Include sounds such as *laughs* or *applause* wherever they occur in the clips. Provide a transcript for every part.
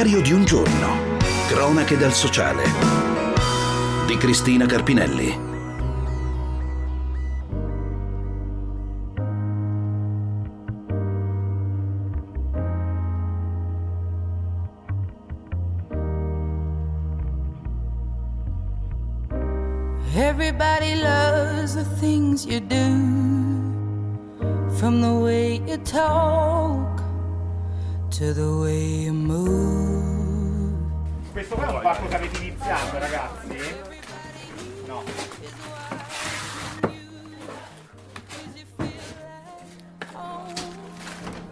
Diario di un giorno. Cronache dal sociale. Di Cristina Carpinelli. Everybody loves the things you do, to the way you move. Questo qua è un parco che avete iniziato, ragazzi? No.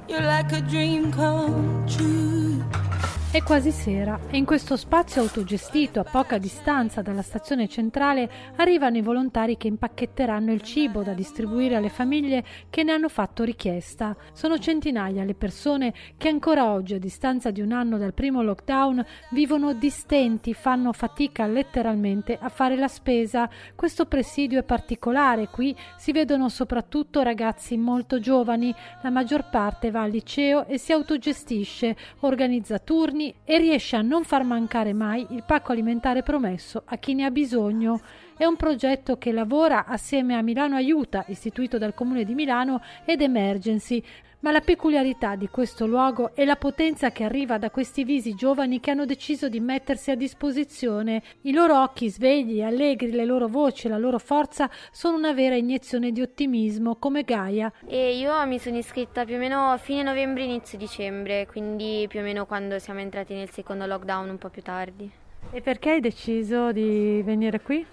You're like a dream come true. È quasi sera e in questo spazio autogestito a poca distanza dalla stazione centrale arrivano i volontari che impacchetteranno il cibo da distribuire alle famiglie che ne hanno fatto richiesta. Sono centinaia le persone che ancora oggi, a distanza di un anno dal primo lockdown, vivono distenti, fanno fatica letteralmente a fare la spesa. Questo presidio è particolare, qui si vedono soprattutto ragazzi molto giovani, la maggior parte va al liceo e si autogestisce, organizza turni e riesce a non far mancare mai il pacco alimentare promesso a chi ne ha bisogno. È un progetto che lavora assieme a Milano Aiuta, istituito dal Comune di Milano, ed Emergency, ma la peculiarità di questo luogo è la potenza che arriva da questi visi giovani che hanno deciso di mettersi a disposizione. I loro occhi svegli, allegri, le loro voci, la loro forza sono una vera iniezione di ottimismo, come Gaia. E io mi sono iscritta più o meno a fine novembre, inizio dicembre, quindi più o meno quando siamo entrati nel secondo lockdown, un po' più tardi. E perché hai deciso di venire qui?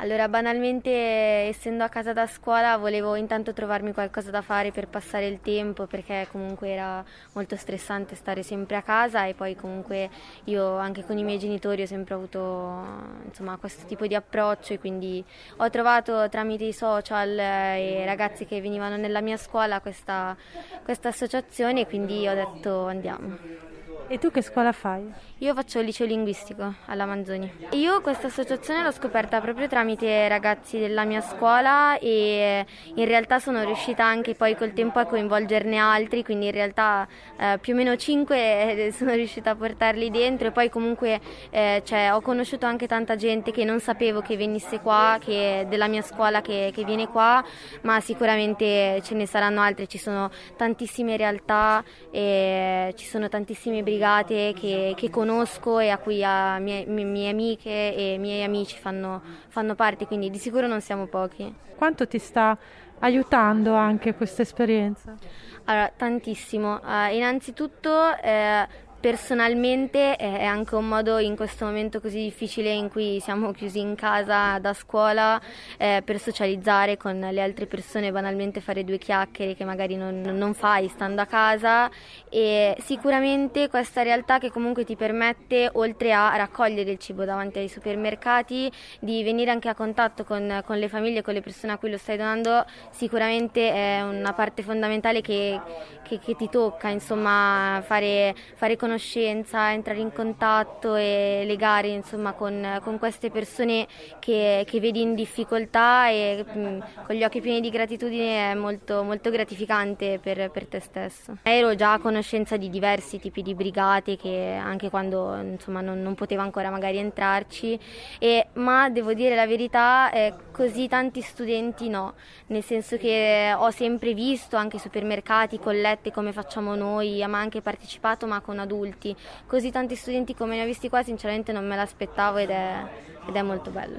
Allora, banalmente, essendo a casa da scuola, volevo intanto trovarmi qualcosa da fare per passare il tempo, perché comunque era molto stressante stare sempre a casa e poi comunque io anche con i miei genitori ho sempre avuto insomma, questo tipo di approccio e quindi ho trovato tramite i social e ragazzi che venivano nella mia scuola questa, questa associazione e quindi ho detto andiamo. E tu che scuola fai? Io faccio il liceo linguistico alla Manzoni. Io questa associazione l'ho scoperta proprio tramite ragazzi della mia scuola e in realtà sono riuscita anche poi col tempo a coinvolgerne altri, quindi in realtà eh, più o meno cinque *laughs* sono riuscita a portarli dentro e poi comunque eh, cioè, ho conosciuto anche tanta gente che non sapevo che venisse qua, che della mia scuola che, che viene qua, ma sicuramente ce ne saranno altre, ci sono tantissime realtà e ci sono tantissime brigate brigate che, che conosco e a cui a mie, mie, amiche e miei amici fanno, fanno parte, quindi di sicuro non siamo pochi. Quanto ti sta aiutando anche questa esperienza? Allora, tantissimo. Uh, innanzitutto eh, Personalmente è anche un modo in questo momento così difficile in cui siamo chiusi in casa da scuola eh, per socializzare con le altre persone, banalmente fare due chiacchiere che magari non, non, fai stando a casa. E sicuramente questa realtà che comunque ti permette oltre a raccogliere il cibo davanti ai supermercati di venire anche a contatto con, con le famiglie, con le persone a cui lo stai donando sicuramente è una parte fondamentale che, che, che ti tocca insomma fare, fare con conoscenza, entrare in contatto e legare insomma, con, con, queste persone che, che, vedi in difficoltà e mh, mm, con gli occhi pieni di gratitudine è molto, molto gratificante per, per, te stesso. Ero già a conoscenza di diversi tipi di brigate che anche quando insomma, non, non potevo ancora magari entrarci, e, ma devo dire la verità, eh, così tanti studenti no, nel senso che ho sempre visto anche supermercati, collette come facciamo noi, ma anche partecipato ma con adulti adulti. Così tanti studenti come ne ho visti qua sinceramente non me l'aspettavo ed è, ed è molto bello.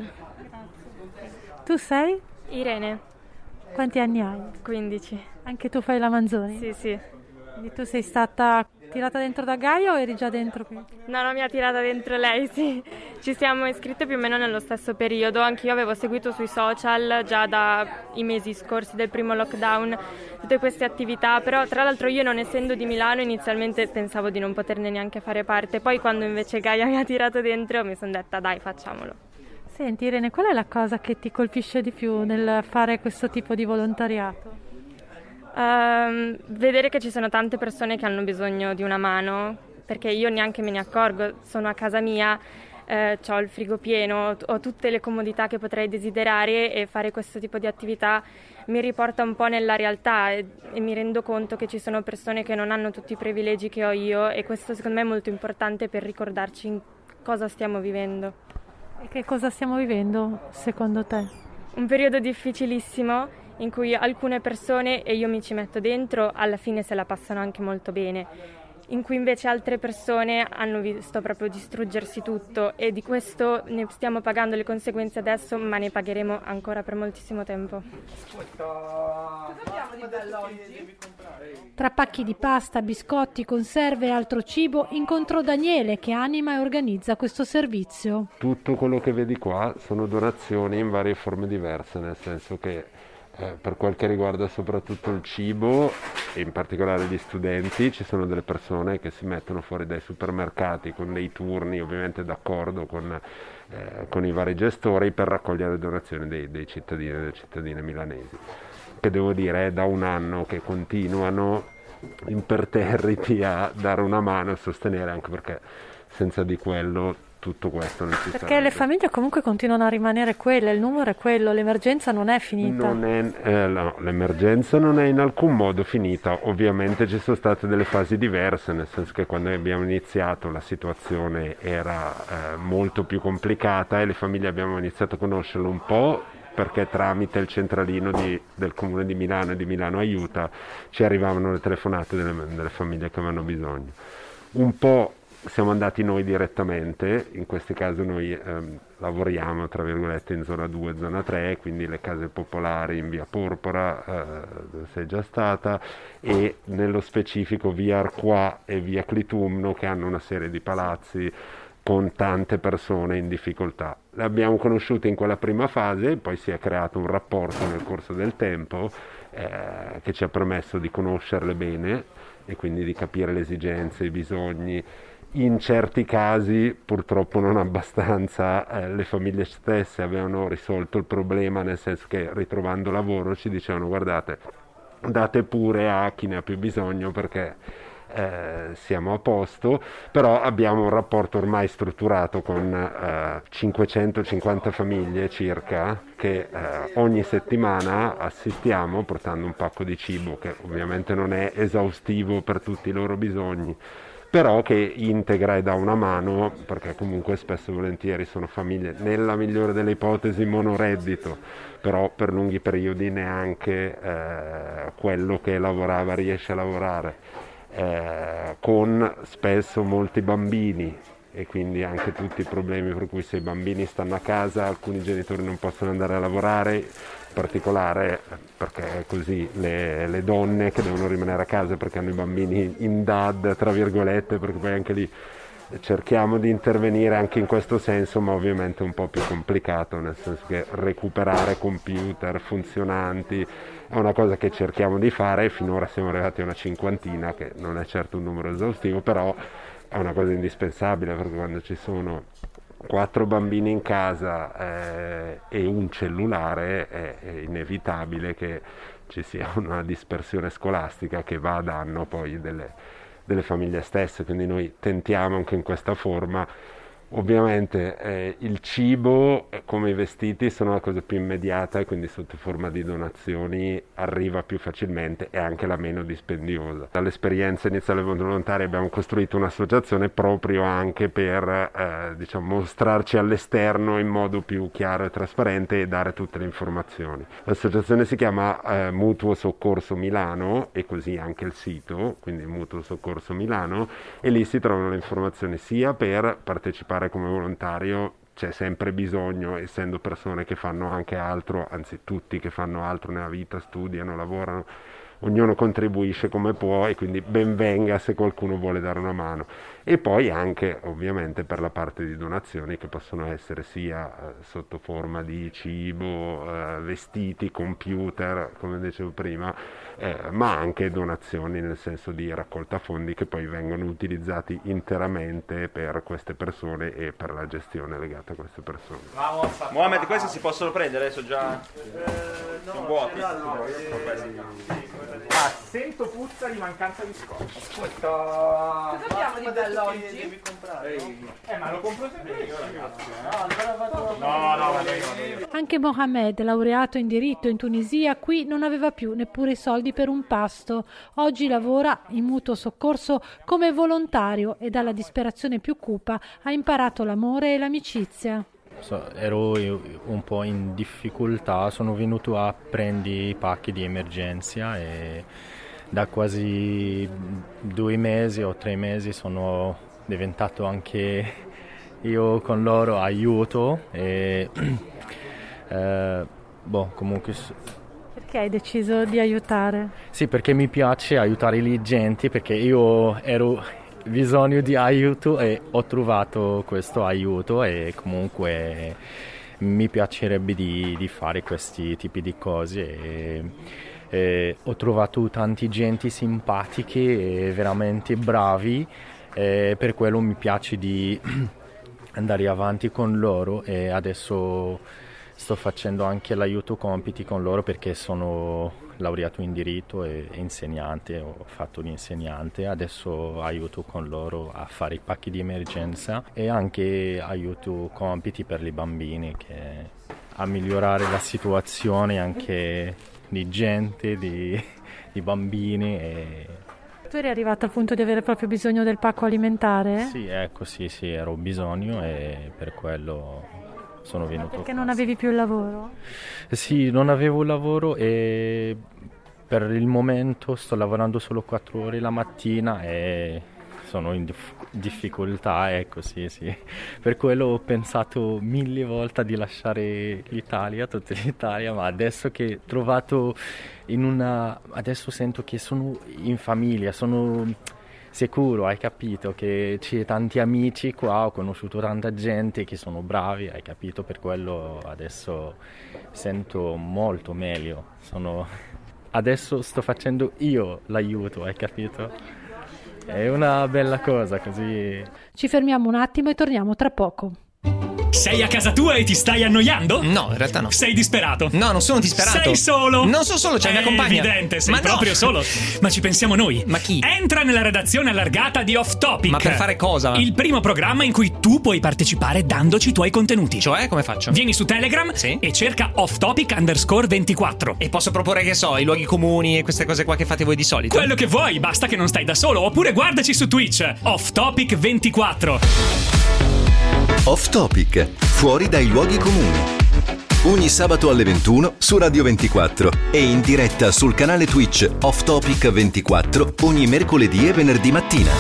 Tu sei? Irene. Quanti anni hai? 15. Anche tu fai la Manzoni? Sì, sì. Quindi tu sei stata tirata dentro da Gaia o eri già dentro qui? No, no, mi ha tirata dentro lei, *laughs* sì. Ci siamo iscritte più o meno nello stesso periodo. Anch'io avevo seguito sui social già dai mesi scorsi del primo lockdown tutte queste attività, però tra l'altro io non essendo di Milano inizialmente pensavo di non poterne neanche fare parte, poi quando invece Gaia mi ha tirato dentro mi sono detta dai facciamolo. Senti Irene, qual è la cosa che ti colpisce di più nel fare questo tipo di volontariato? Uh, vedere che ci sono tante persone che hanno bisogno di una mano, perché io neanche me ne accorgo, sono a casa mia, eh, ho il frigo pieno, ho tutte le comodità che potrei desiderare e fare questo tipo di attività mi riporta un po' nella realtà e, e, mi rendo conto che ci sono persone che non hanno tutti i privilegi che ho io e questo secondo me è molto importante per ricordarci cosa stiamo vivendo. E che cosa stiamo vivendo secondo te? Un periodo difficilissimo in cui alcune persone, e io mi ci metto dentro, alla fine se la passano anche molto bene in cui invece altre persone hanno visto proprio distruggersi tutto e di questo ne stiamo pagando le conseguenze adesso, ma ne pagheremo ancora per moltissimo tempo. Tra pacchi di pasta, biscotti, conserve e altro cibo, incontro Daniele che anima e organizza questo servizio. Tutto quello che vedi qua sono donazioni in varie forme diverse, nel senso che eh, per quel che riguarda soprattutto il cibo e in particolare gli studenti, ci sono delle persone che si mettono fuori dai supermercati con dei turni, ovviamente d'accordo con, eh, con i vari gestori, per raccogliere donazioni dei, dei cittadini e delle cittadine milanesi. Che devo dire è da un anno che continuano imperterriti a dare una mano a sostenere, anche perché senza di quello tutto questo si Perché le famiglie comunque continuano a rimanere quelle, il numero è quello, l'emergenza non è finita. Non è, eh, no, l'emergenza non è in alcun modo finita, ovviamente ci sono state delle fasi diverse, nel senso che quando abbiamo iniziato la situazione era eh, molto più complicata e le famiglie abbiamo iniziato a conoscerlo un po' perché tramite il centralino di, del comune di Milano e di Milano Aiuta ci arrivavano le telefonate delle, delle famiglie che avevano bisogno. Un po' siamo andati noi direttamente, in questi casi noi ehm, lavoriamo tra virgolette in zona 2 zona 3, quindi le case popolari in via Porpora, eh, dove sei già stata, e nello specifico via Arqua e via Clitumno che hanno una serie di palazzi con tante persone in difficoltà. Le abbiamo conosciute in quella prima fase, poi si è creato un rapporto nel corso del tempo eh, che ci ha permesso di conoscerle bene e quindi di capire le esigenze, i bisogni in certi casi purtroppo non abbastanza eh, le famiglie stesse avevano risolto il problema nel senso che ritrovando lavoro ci dicevano guardate date pure a chi ne ha più bisogno perché eh, siamo a posto, però abbiamo un rapporto ormai strutturato con eh, 550 famiglie circa che eh, ogni settimana assistiamo portando un pacco di cibo che ovviamente non è esaustivo per tutti i loro bisogni però che integra e dà una mano, perché comunque spesso e volentieri sono famiglie, nella migliore delle ipotesi, monoreddito, però per lunghi periodi neanche eh, quello che lavorava riesce a lavorare, eh, con spesso molti bambini e quindi anche tutti i problemi per cui se i bambini stanno a casa alcuni genitori non possono andare a lavorare, particolare perché così le, le donne che devono rimanere a casa perché hanno i bambini in dad, tra virgolette, perché poi anche lì cerchiamo di intervenire anche in questo senso, ma ovviamente è un po' più complicato, nel senso che recuperare computer funzionanti è una cosa che cerchiamo di fare. E finora siamo arrivati a una cinquantina, che non è certo un numero esaustivo, però è una cosa indispensabile perché quando ci sono quattro bambini in casa eh, e un cellulare è, è, inevitabile che ci sia *laughs* una dispersione scolastica che va a danno poi delle, delle famiglie stesse, quindi noi tentiamo anche in questa forma Ovviamente eh, il cibo, eh, come i vestiti, sono la cosa più immediata e quindi sotto forma di donazioni arriva più facilmente e anche la meno dispendiosa. Dall'esperienza iniziale volontaria abbiamo costruito un'associazione proprio anche per eh, diciamo, mostrarci all'esterno in modo più chiaro e trasparente e dare tutte le informazioni. L'associazione si chiama eh, Mutuo Soccorso Milano e così anche il sito, quindi Mutuo Soccorso Milano, e lì si trovano le informazioni sia per partecipare fare come volontario c'è sempre bisogno, essendo persone che fanno anche altro, anzi tutti che fanno altro nella vita, studiano, lavorano, ognuno contribuisce come può e quindi ben venga se qualcuno vuole dare una mano. E poi anche ovviamente per la parte di donazioni che possono essere sia eh, sotto forma di cibo, eh, vestiti, computer, come dicevo prima, eh, ma anche donazioni nel senso di raccolta fondi che poi vengono utilizzati interamente per queste persone e per la gestione legata a queste persone. Mohamed, questi si possono prendere adesso già? Eh, Sono vuoti. Ah, sento puzza di mancanza di scotch. Ascolta. Cosa abbiamo di bello oggi? Devi comprare. no? Eh, ma lo compro sempre io, ragazzi. No, allora vado. No, no, vado io. Anche Mohamed, laureato in diritto in Tunisia, qui non aveva più neppure i soldi per un pasto. Oggi lavora in mutuo soccorso come volontario e dalla disperazione più cupa ha imparato l'amore e l'amicizia. So- ero un po' in difficoltà, sono venuto a prendere i pacchi di emergenza e da quasi due mesi o tre mesi sono diventato anche io con loro aiuto e *clears throat* eh, boh, comunque Perché hai deciso di aiutare? sì, perché mi piace aiutare le gente, perché io ero bisogno di aiuto e ho trovato questo aiuto e comunque mi piacerebbe di, di fare questi tipi di cose. E, e ho trovato tanti gente simpatiche e veramente bravi e per quello mi piace di *clears throat* andare avanti con loro e adesso sto facendo anche l'aiuto compiti con loro perché sono laureato in diritto e insegnante, ho fatto l'insegnante, adesso aiuto con loro a fare i pacchi di emergenza e anche aiuto compiti per i bambini che a migliorare la situazione anche di gente, di, di bambini e Tu eri arrivato al punto di avere proprio bisogno del pacco alimentare? sì, ecco, sì, sì, ero bisogno e per quello sono venuto. Perché non avevi più il lavoro? Sì, non avevo lavoro e per il momento sto lavorando solo 4 ore la mattina e sono in dif- difficoltà, ecco sì, sì. Per quello ho pensato mille volte di lasciare l'Italia, tutta l'Italia, ma adesso che ho trovato in una... adesso sento che sono in famiglia, sono sicuro, hai capito che c'è tanti amici qua, ho conosciuto tanta gente che sono bravi, hai capito, per quello adesso sento molto meglio. Sono... Adesso sto facendo io l'aiuto, hai capito? È una bella cosa così. Ci fermiamo un attimo e torniamo tra poco. Sei a casa tua e ti stai annoiando? No, in realtà no. Sei disperato? No, non sono disperato. Sei solo? Non sono solo, c'è È mia compagna. evidente, sei Ma no. proprio solo. *laughs* Ma ci pensiamo noi. Ma chi? Entra nella redazione allargata di Off Topic. Ma per fare cosa? Il primo programma in cui tu puoi partecipare dandoci i tuoi contenuti. Cioè, come faccio? Vieni su Telegram Sì. e cerca Off Topic underscore 24. E posso proporre, che so, i luoghi comuni e queste cose qua che fate voi di solito? Quello che vuoi, basta che non stai da solo. Oppure guardaci su Twitch, Off Topic 24. Off Topic, fuori dai luoghi comuni. Ogni sabato alle 21 su Radio 24 e in diretta sul canale Twitch Off Topic 24 ogni mercoledì e venerdì mattina.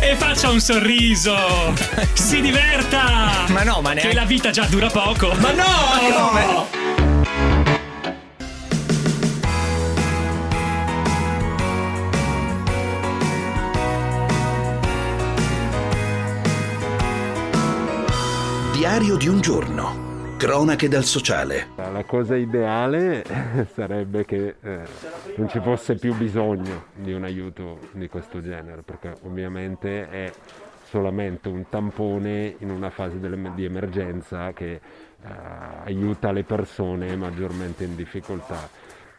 E faccia un sorriso! Si *laughs* diverta! Ma no, ma neanche- Che la vita già dura poco! Ma no, *laughs* ma come? Diario di un giorno. Cronache dal sociale. La cosa ideale *laughs* sarebbe che eh, non ci fosse più bisogno di un aiuto di questo genere, perché ovviamente è solamente un tampone in una fase di emergenza che eh, aiuta le persone maggiormente in difficoltà.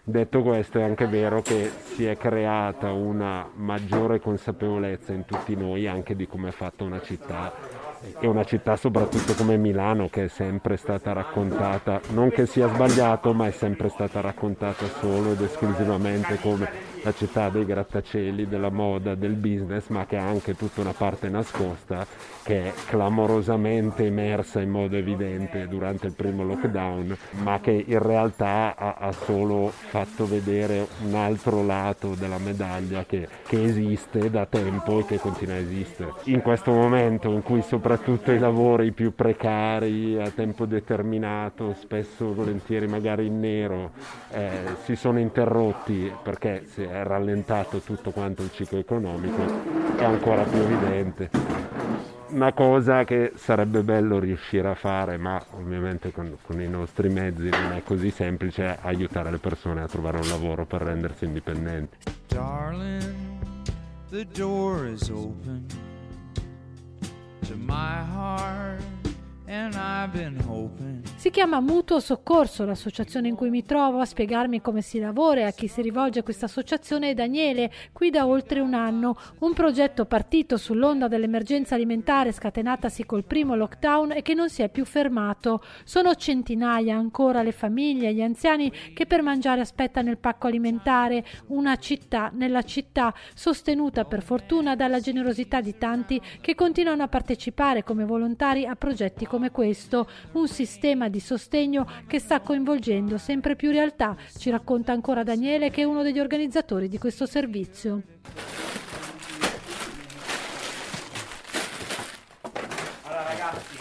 Detto questo è anche vero che si è creata una maggiore consapevolezza in tutti noi anche di come è fatta una città e una città soprattutto come Milano che è sempre stata raccontata, non che sia sbagliato, ma è sempre stata raccontata solo ed esclusivamente come la città dei grattacieli, della moda, del business, ma che ha anche tutta una parte nascosta che è clamorosamente emersa in modo evidente durante il primo lockdown, ma che in realtà ha, ha solo fatto vedere un altro lato della medaglia che, che esiste da tempo e che continua a esistere. In questo momento in cui soprattutto i lavori più precari a tempo determinato, spesso volentieri magari in nero, eh, si sono interrotti perché si è rallentato tutto quanto il ciclo economico, è ancora più evidente una cosa che sarebbe bello riuscire a fare, ma ovviamente con, con i nostri mezzi non è così semplice, aiutare le persone a trovare un lavoro per rendersi indipendenti. Darling, the door is open to my heart Si chiama Mutuo Soccorso, l'associazione in cui mi trovo. A spiegarmi come si lavora e a chi si rivolge questa associazione è Daniele, qui da oltre un anno. Un progetto partito sull'onda dell'emergenza alimentare scatenatasi col primo lockdown e che non si è più fermato. Sono centinaia ancora le famiglie e gli anziani che per mangiare aspettano il pacco alimentare. Una città nella città, sostenuta per fortuna dalla generosità di tanti che continuano a partecipare come volontari a progetti come questo. Un sistema di sostegno che sta coinvolgendo sempre più realtà, ci racconta ancora Daniele che è uno degli organizzatori di questo servizio. Allora ragazzi,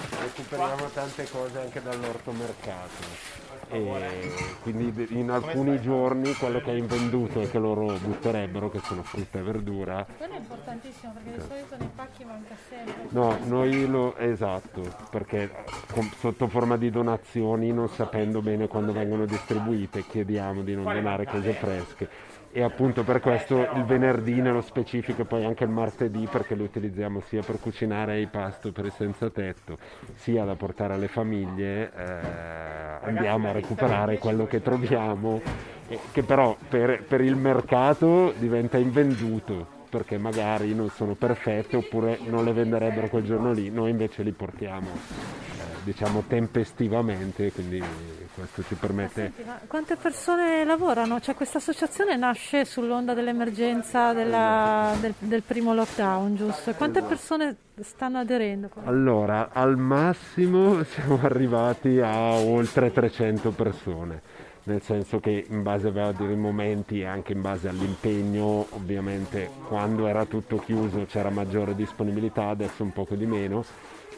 recuperiamo tante cose anche dall'ortomercato. E quindi in alcuni giorni quello che è invenduto e che loro butterebbero che sono frutta e verdura quello è importantissimo perché di solito nei pacchi manca sempre. No noi lo esatto perché con, sotto forma di donazioni non sapendo bene quando vengono distribuite chiediamo di non donare cose fresche e appunto per questo il venerdì nello specifico e poi anche il martedì perché lo utilizziamo sia per cucinare i pasto per i senza tetto sia da portare alle famiglie eh, andiamo a recuperare quello che troviamo eh, che però per, per il mercato diventa invenduto perché magari non sono perfette oppure non le venderebbero quel giorno lì, noi invece li portiamo eh, diciamo tempestivamente, quindi questo ci permette... Senti, quante persone lavorano? Cioè, questa associazione nasce sull'onda dell'emergenza della, del, del, primo lockdown, giusto? Quante esatto. persone stanno aderendo? Allora, al massimo *laughs* siamo arrivati a oltre 300 persone nel senso che in base ai vari momenti e anche in base all'impegno, ovviamente quando era tutto chiuso c'era maggiore disponibilità, adesso un poco di meno,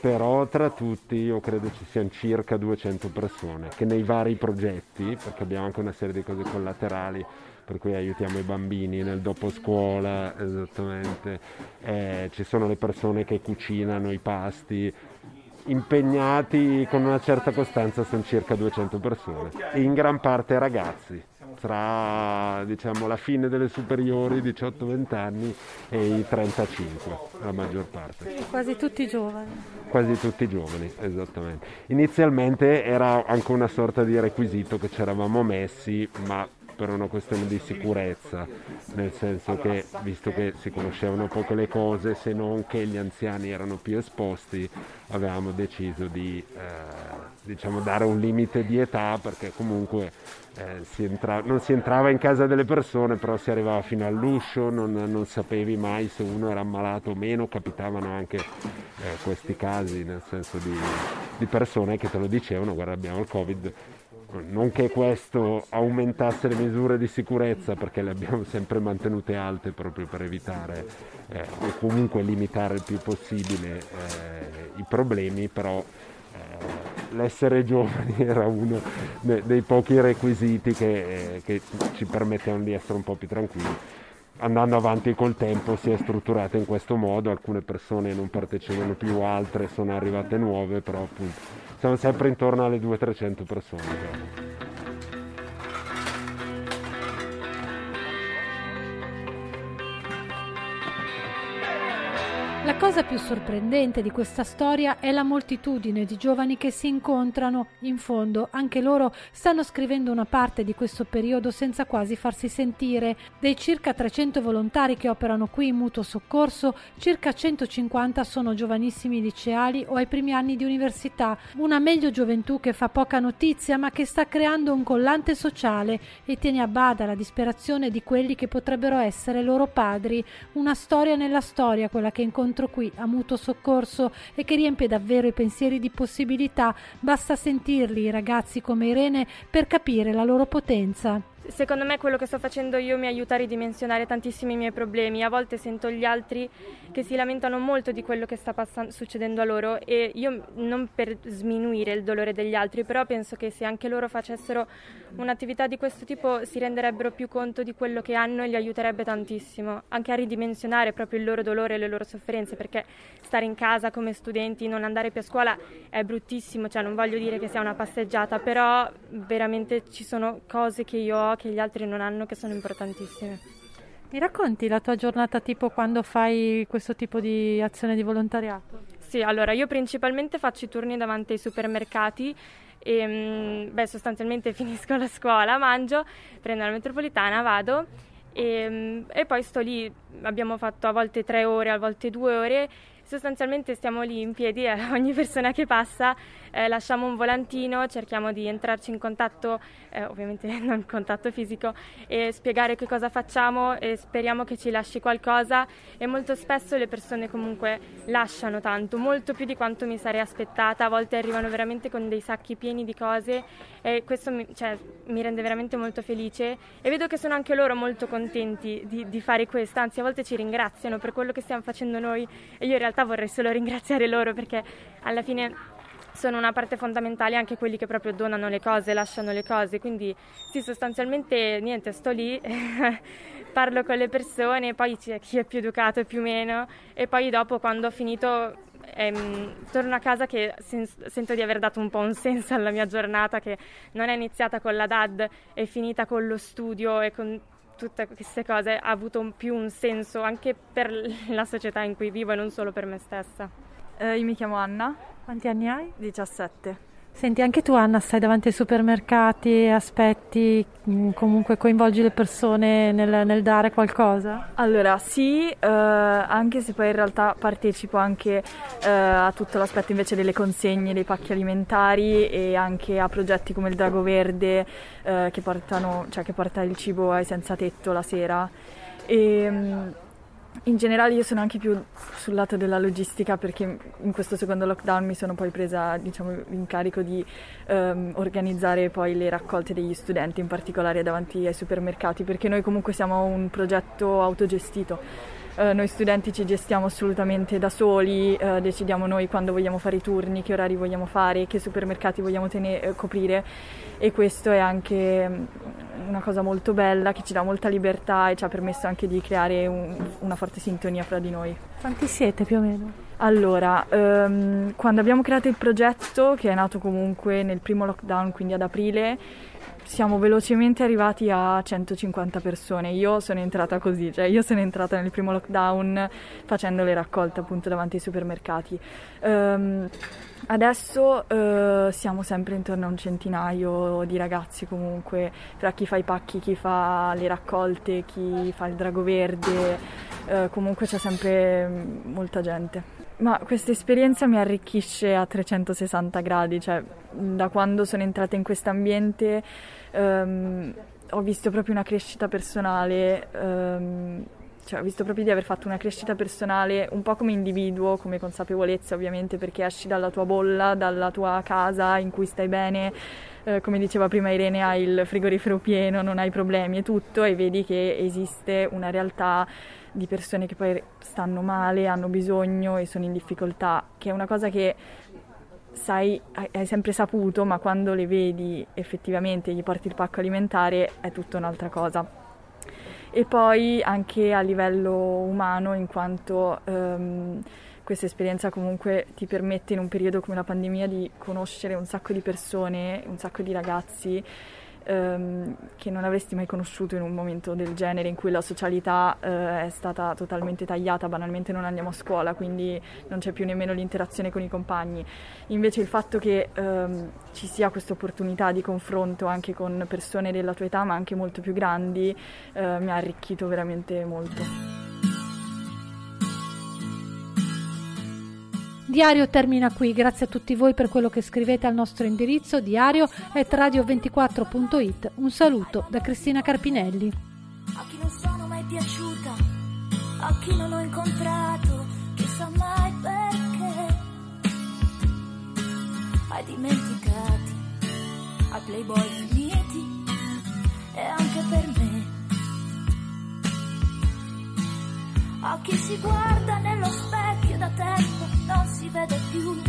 però tra tutti io credo ci siano circa 200 persone che nei vari progetti, perché abbiamo anche una serie di cose collaterali, per cui aiutiamo i bambini nel dopo scuola, esattamente, eh, ci sono le persone che cucinano i pasti, impegnati con una certa costanza sono circa 200 persone, in gran parte ragazzi, tra diciamo, la fine delle superiori, 18-20 anni, e i 35, la maggior parte. Quasi tutti giovani. Quasi tutti giovani, esattamente. Inizialmente era anche una sorta di requisito che ci eravamo messi, ma per una questione di sicurezza, nel senso che visto che si conoscevano poco le cose, se non che gli anziani erano più esposti, avevamo deciso di eh, diciamo, dare un limite di età perché comunque eh, si entra- non si entrava in casa delle persone, però si arrivava fino all'uscio, non, non sapevi mai se uno era ammalato o meno, capitavano anche eh, questi casi, nel senso di, di persone che te lo dicevano, guarda abbiamo il Covid, non che questo aumentasse le misure di sicurezza perché le abbiamo sempre mantenute alte proprio per evitare eh, o comunque limitare il più possibile eh, i problemi, però eh, l'essere giovani *laughs* era uno dei, pochi requisiti che, che ci permettevano di essere un po' più tranquilli andando avanti col tempo si è strutturata in questo modo, alcune persone non partecipano più, altre sono arrivate nuove, però appunto siamo sempre intorno alle 200-300 persone. Diciamo. La cosa più sorprendente di questa storia è la moltitudine di giovani che si incontrano. In fondo, anche loro stanno scrivendo una parte di questo periodo senza quasi farsi sentire. Dei circa 300 volontari che operano qui in mutuo soccorso, circa 150 sono giovanissimi liceali o ai primi anni di università. Una meglio gioventù che fa poca notizia ma che sta creando un collante sociale e tiene a bada la disperazione di quelli che potrebbero essere loro padri. Una storia nella storia, quella che incontra incontro qui a mutuo soccorso e che riempie davvero i pensieri di possibilità. Basta sentirli, i ragazzi come Irene, per capire la loro potenza. Secondo me quello che sto facendo io mi aiuta a ridimensionare tantissimi miei problemi. A volte sento gli altri che si lamentano molto di quello che sta passando, succedendo a loro e io non per sminuire il dolore degli altri, però penso che se anche loro facessero un'attività di questo tipo si renderebbero più conto di quello che hanno e li aiuterebbe tantissimo, anche a ridimensionare proprio il loro dolore e le loro sofferenze, perché stare in casa come studenti, non andare più a scuola è bruttissimo, cioè non voglio dire che sia una passeggiata, però veramente ci sono cose che io ho che gli altri non hanno che sono importantissime. Mi racconti la tua giornata tipo quando fai questo tipo di azione di volontariato? Sì, allora io principalmente faccio i turni davanti ai supermercati e mm, beh, sostanzialmente *laughs* finisco la scuola, mangio, prendo la metropolitana, vado e, mm, e poi sto lì, abbiamo fatto a volte tre ore, a volte due ore sostanzialmente stiamo lì in piedi e *laughs* ogni persona che passa eh, lasciamo un volantino, cerchiamo di entrarci in contatto, eh, ovviamente *laughs* non in contatto fisico, e spiegare che cosa facciamo e speriamo che ci lasci qualcosa. E molto spesso le persone comunque lasciano tanto, molto più di quanto mi sarei aspettata, a volte arrivano veramente con dei sacchi pieni di cose e questo mi, cioè, mi rende veramente molto felice. E vedo che sono anche loro molto contenti di, di fare questo, anzi a volte ci ringraziano per quello che stiamo facendo noi. E io in realtà vorrei solo *laughs* ringraziare loro perché alla fine sono una parte fondamentale anche quelli che proprio donano le cose, lasciano le cose, quindi sì, sostanzialmente niente, sto lì, *laughs* parlo con le persone, poi c'è chi è più educato e più meno e poi dopo quando ho finito ehm, torno a casa che sen- sento di aver dato un po' un senso alla mia giornata che non è iniziata con la DAD, è finita con lo studio e con tutte queste cose, ha avuto un più un senso anche per la società in cui vivo e non solo per me stessa. Eh, io mi chiamo Anna. Quanti anni hai? 17. Senti, anche tu Anna stai davanti ai supermercati, aspetti, mm, comunque coinvolgi le persone nel, nel dare qualcosa? Allora sì, eh, anche se poi in realtà partecipo anche eh, a tutto l'aspetto invece delle consegne dei pacchi alimentari e anche a progetti come il Drago Verde eh, che, portano, cioè, che porta il cibo ai senza tetto la sera. E, mm, in generale io sono anche più sul lato della logistica perché in questo secondo lockdown mi sono poi presa diciamo, l'incarico di um, organizzare poi le raccolte degli studenti, in particolare davanti ai supermercati, perché noi comunque siamo un progetto autogestito. Uh, noi studenti ci gestiamo assolutamente da soli, uh, decidiamo noi quando vogliamo fare i turni, che orari vogliamo fare, che supermercati vogliamo tenere, uh, coprire e questo è anche una cosa molto bella che ci dà molta libertà e ci ha permesso anche di creare un, una forte sintonia fra di noi. Quanti siete più o meno? Allora, um, quando abbiamo creato il progetto, che è nato comunque nel primo lockdown, quindi ad aprile, siamo velocemente arrivati a 150 persone. Io sono entrata così, cioè io sono entrata nel primo lockdown facendo le raccolte appunto davanti ai supermercati. Um, Adesso eh, siamo sempre intorno a un centinaio di ragazzi comunque, tra chi fa i pacchi, chi fa le raccolte, chi fa il drago verde, eh, comunque c'è sempre mm, molta gente. Ma questa esperienza mi arricchisce a 360 gradi, cioè da quando sono entrata in questo ambiente ehm, ho visto proprio una crescita personale. Ehm, cioè, ho visto proprio di aver fatto una crescita personale un po' come individuo, come consapevolezza ovviamente, perché esci dalla tua bolla, dalla tua casa in cui stai bene, eh, come diceva prima Irene, hai il frigorifero pieno, non hai problemi e tutto, e vedi che esiste una realtà di persone che poi stanno male, hanno bisogno e sono in difficoltà, che è una cosa che sai, hai sempre saputo, ma quando le vedi effettivamente gli porti il pacco alimentare è tutta un'altra cosa. E poi anche a livello umano in quanto um, questa esperienza comunque ti permette in un periodo come la pandemia di conoscere un sacco di persone, un sacco di ragazzi ehm, che non avresti mai conosciuto in un momento del genere in cui la socialità eh, è stata totalmente tagliata, banalmente non andiamo a scuola, quindi non c'è più nemmeno l'interazione con i compagni. Invece il fatto che ehm, ci sia questa opportunità di confronto anche con persone della tua età, ma anche molto più grandi, eh, mi ha arricchito veramente molto. Diario termina qui, grazie a tutti voi per quello che scrivete al nostro indirizzo diario.radio24.it. Un saluto da Cristina Carpinelli. A chi non sono mai piaciuta, a chi non ho incontrato, chissà mai perché. Hai dimenticati, a playboy finiti, e anche per me. Chi si guarda nello specchio da tempo non si vede più.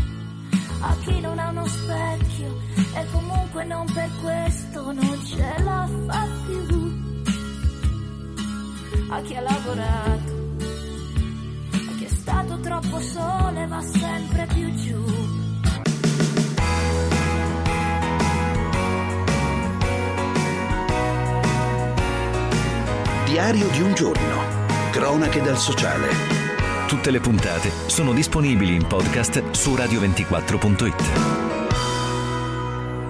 A chi non ha uno specchio e comunque non per questo non ce la fa più. A chi ha lavorato, a chi è stato troppo sole va sempre più giù. Diario di un giorno Cronache dal sociale. Tutte le puntate sono disponibili in podcast su radio24.it.